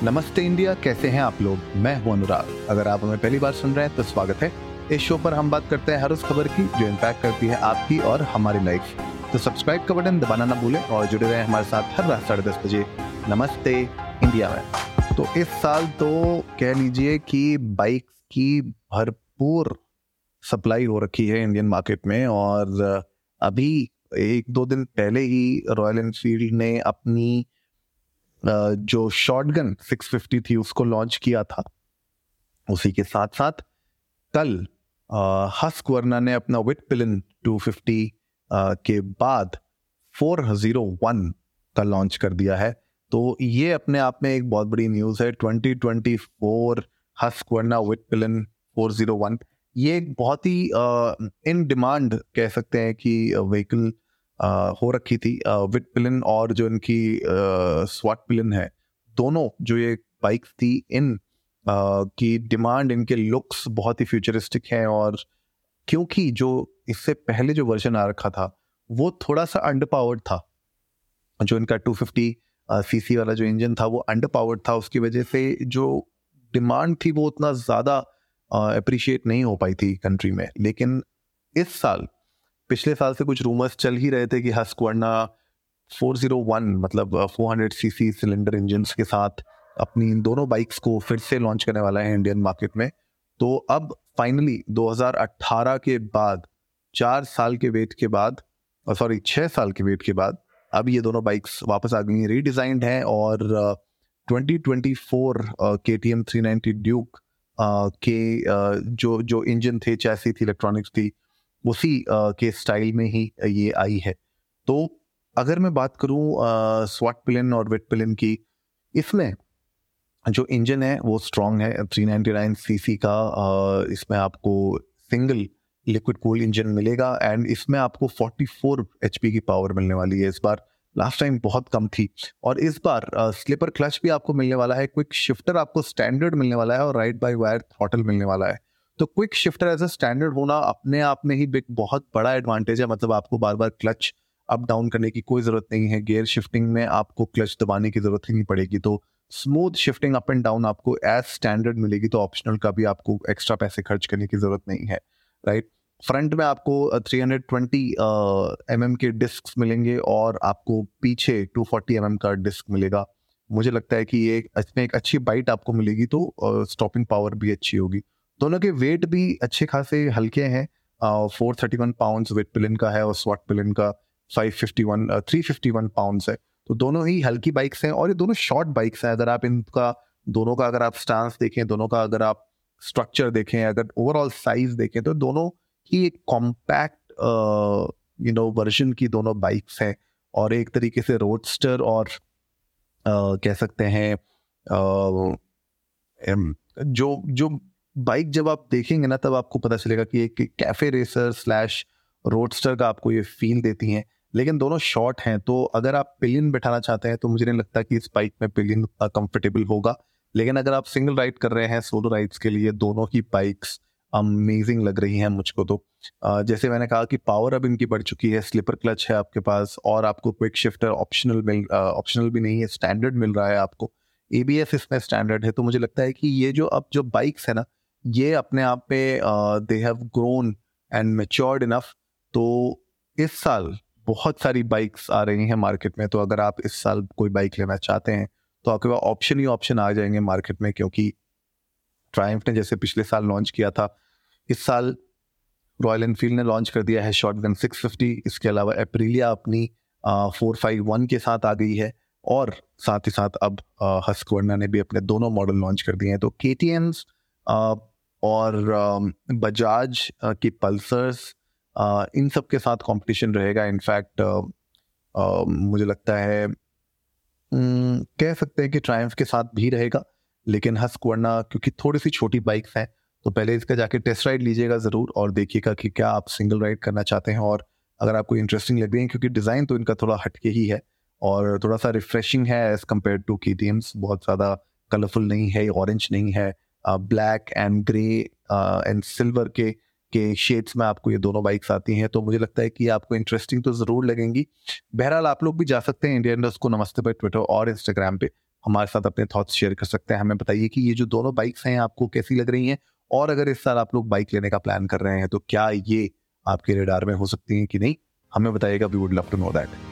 नमस्ते इंडिया, कैसे हैं आप लोग? मैं हूँ अनुराग। अगर आप हमें पहली बार सुन रहे हैं तो स्वागत है। इस शो पर हम बात करते हैं हर उस खबर की, जो इम्पैक्ट करती है आपकी और हमारी लाइफ तो सब्सक्राइब का बटन दबाना ना भूलें और जुड़े रहें हमारे साथ हर रात साढ़े दस बजे। नमस्ते, इंडिया में। तो इस साल तो कह लीजिए कि बाइक की भरपूर सप्लाई हो रखी है इंडियन मार्केट में और अभी एक दो दिन पहले ही रॉयल एनफील्ड ने अपनी जो शॉटगन 650 थी, उसको लॉन्च किया था। उसी के साथ साथ कल हस्क वर्ना ने अपना विट पिलन 250 के बाद 401 का लॉन्च कर दिया है। तो ये अपने आप में एक बहुत बड़ी न्यूज़ है। 2024 हस्क वर्ना विट पिलन 401 ये एक बहुत ही इन डिमांड कह सकते हैं कि व्हीकल हो रखी थी। विट पिलन और जो इनकी स्वाट पिलन है, दोनों जो ये बाइक थी, इन की डिमांड, इनके लुक्स बहुत ही फ्यूचरिस्टिक हैं और क्योंकि जो इससे पहले जो वर्जन आ रखा था, वो थोड़ा सा अंडर पावर्ड था। जो इनका 250 सीसी वाला जो इंजन था, वो अंडर पावर्ड था, उसकी वजह से जो डिमांड थी, वो उतना ज़्यादा अप्रिशिएट नहीं हो पाई थी कंट्री में। लेकिन इस साल पिछले साल से कुछ रूमर्स चल ही रहे थे कि हस्कवर्ना 401 मतलब 400 सीसी सिलेंडर इंजन के साथ अपनी इन दोनों बाइक्स को फिर से लॉन्च करने वाला है इंडियन मार्केट में। तो अब फाइनली 2018 के बाद, चार साल के वेट के बाद सॉरी छः साल के वेट के बाद, अब ये दोनों बाइक्स वापस आ गई हैं रीडिज़ाइंड हैं और twenty twenty four K T M three ninety Duke के जो जो इंजन थे चैसी थी इलेक्ट्रॉनिक्स थी उसी के स्टाइल में ही ये आई है। तो अगर मैं बात करूँ स्वाट पिलिन और वेट पिलिन की, इसमें जो इंजन है, वो स्ट्रॉन्ग है। 399 सीसी का इसमें आपको सिंगल लिक्विड कूल इंजन मिलेगा एंड इसमें आपको 44 एचपी की पावर मिलने वाली है। इस बार लास्ट टाइम बहुत कम थी और इस बार स्लीपर क्लच भी आपको मिलने वाला है। क्विक शिफ्टर आपको स्टैंडर्ड मिलने वाला है और राइट बाय वायर थ्रॉटल मिलने वाला है। तो quick shifter as a standard होना अपने आप में ही एक बहुत बड़ा एडवांटेज है। मतलब आपको बार बार क्लच अप डाउन करने की कोई ज़रूरत नहीं है। गेयर शिफ्टिंग में आपको क्लच दबाने की ज़रूरत ही नहीं पड़ेगी। तो smooth shifting up and down आपको एज स्टैंडर्ड मिलेगी तो ऑप्शनल का भी आपको एक्स्ट्रा पैसे खर्च करने की ज़रूरत नहीं है। राइट फ्रंट में आपको 320 एम mm के डिस्क मिलेंगे और आपको पीछे 240 एम mm का डिस्क मिलेगा। मुझे लगता है कि ये इसमें एक अच्छी बाइट आपको मिलेगी तो स्टॉपिंग पावर भी अच्छी होगी। दोनों के वेट भी अच्छे खासे हल्के हैं। Four thirty one pound Vitpilen का है और स्वट पिलिन का five fifty one three fifty one pound है। तो दोनों ही हल्की बाइक्स हैं और ये दोनों शॉर्ट बाइक्स हैं। अगर आप इनका दोनों का अगर आप स्टांस देखें दोनों का अगर आप स्ट्रक्चर देखें अगर ओवरऑल साइज़ देखें तो दोनों ही एक कॉम्पैक्ट यू नो वर्जन की दोनों बाइक्स हैं। और एक तरीके से रोडस्टर और uh, कह सकते हैं uh, जो जो बाइक जब आप देखेंगे ना, तब आपको पता चलेगा कि एक कैफ़े रेसर स्लैश रोडस्टर का आपको ये फील देती हैं। लेकिन दोनों शॉर्ट हैं तो अगर आप पिलियन बैठाना चाहते हैं तो मुझे नहीं लगता कि इस बाइक में पिलियन कंफर्टेबल होगा। लेकिन अगर आप सिंगल राइड कर रहे हैं सोलो राइड्स के लिए, दोनों ही बाइक्स अमेजिंग लग रही हैं मुझको तो। जैसे मैंने कहा कि पावर अब इनकी बढ़ चुकी है स्लिपर क्लच है आपके पास, और आपको क्विक शिफ्टर ऑप्शनल मिल ऑप्शनल भी नहीं है स्टैंडर्ड मिल रहा है आपको। एबीएस इसमें स्टैंडर्ड है तो मुझे लगता है कि ये जो अब जो बाइक्स है ना ये अपने आप पे they have grown and matured enough तो इस साल बहुत सारी बाइक्स आ रही हैं मार्केट में तो अगर आप इस साल कोई बाइक लेना चाहते हैं तो आपके पास ऑप्शन ही ऑप्शन आ जाएँगे मार्केट में, क्योंकि ट्राइम्फ ने जैसे पिछले साल लॉन्च किया था, इस साल रॉयल एनफील्ड ने लॉन्च कर दिया है शॉर्ट गन सिक्स इसके अलावा एप्रिलिया अपनी फोर फाइव वन के साथ आ गई है, और साथ ही साथ अब हस्कवर्ना ने भी अपने दोनों मॉडल लॉन्च कर दिए हैं तो के टी एम्स और बजाज की पल्सर्स इन सब के साथ कंपटीशन रहेगा। इनफैक्ट मुझे लगता है कह सकते हैं कि ट्रायम्फ के साथ भी रहेगा, लेकिन हस्क वरना क्योंकि थोड़ी सी छोटी बाइक्स हैं तो पहले इसका जाके टेस्ट राइड लीजिएगा ज़रूर और देखिएगा कि क्या आप सिंगल राइड करना चाहते हैं। और अगर आपको इंटरेस्टिंग लग रही है, क्योंकि डिज़ाइन तो इनका थोड़ा हटके ही है और थोड़ा सा रिफ्रेशिंग है एज़ कंपेयर टू की बहुत ज़्यादा कलरफुल नहीं है ऑरेंज नहीं है black and grey and silver के के शेड्स में आपको ये दोनों बाइक्स आती हैं तो मुझे लगता है कि आपको इंटरेस्टिंग तो ज़रूर लगेंगी। बहरहाल आप लोग भी जा सकते हैं इंडियन को नमस्ते पे ट्विटर और इंस्टाग्राम पे। हमारे साथ अपने थॉट्स शेयर कर सकते हैं। हमें बताइए कि ये जो दोनों बाइक्स हैं, आपको कैसी लग रही हैं? और अगर इस साल आप लोग बाइक लेने का प्लान कर रहे हैं तो क्या ये आपके रेडार में हो सकती हैं कि नहीं? हमें बताइएगा we would love to know that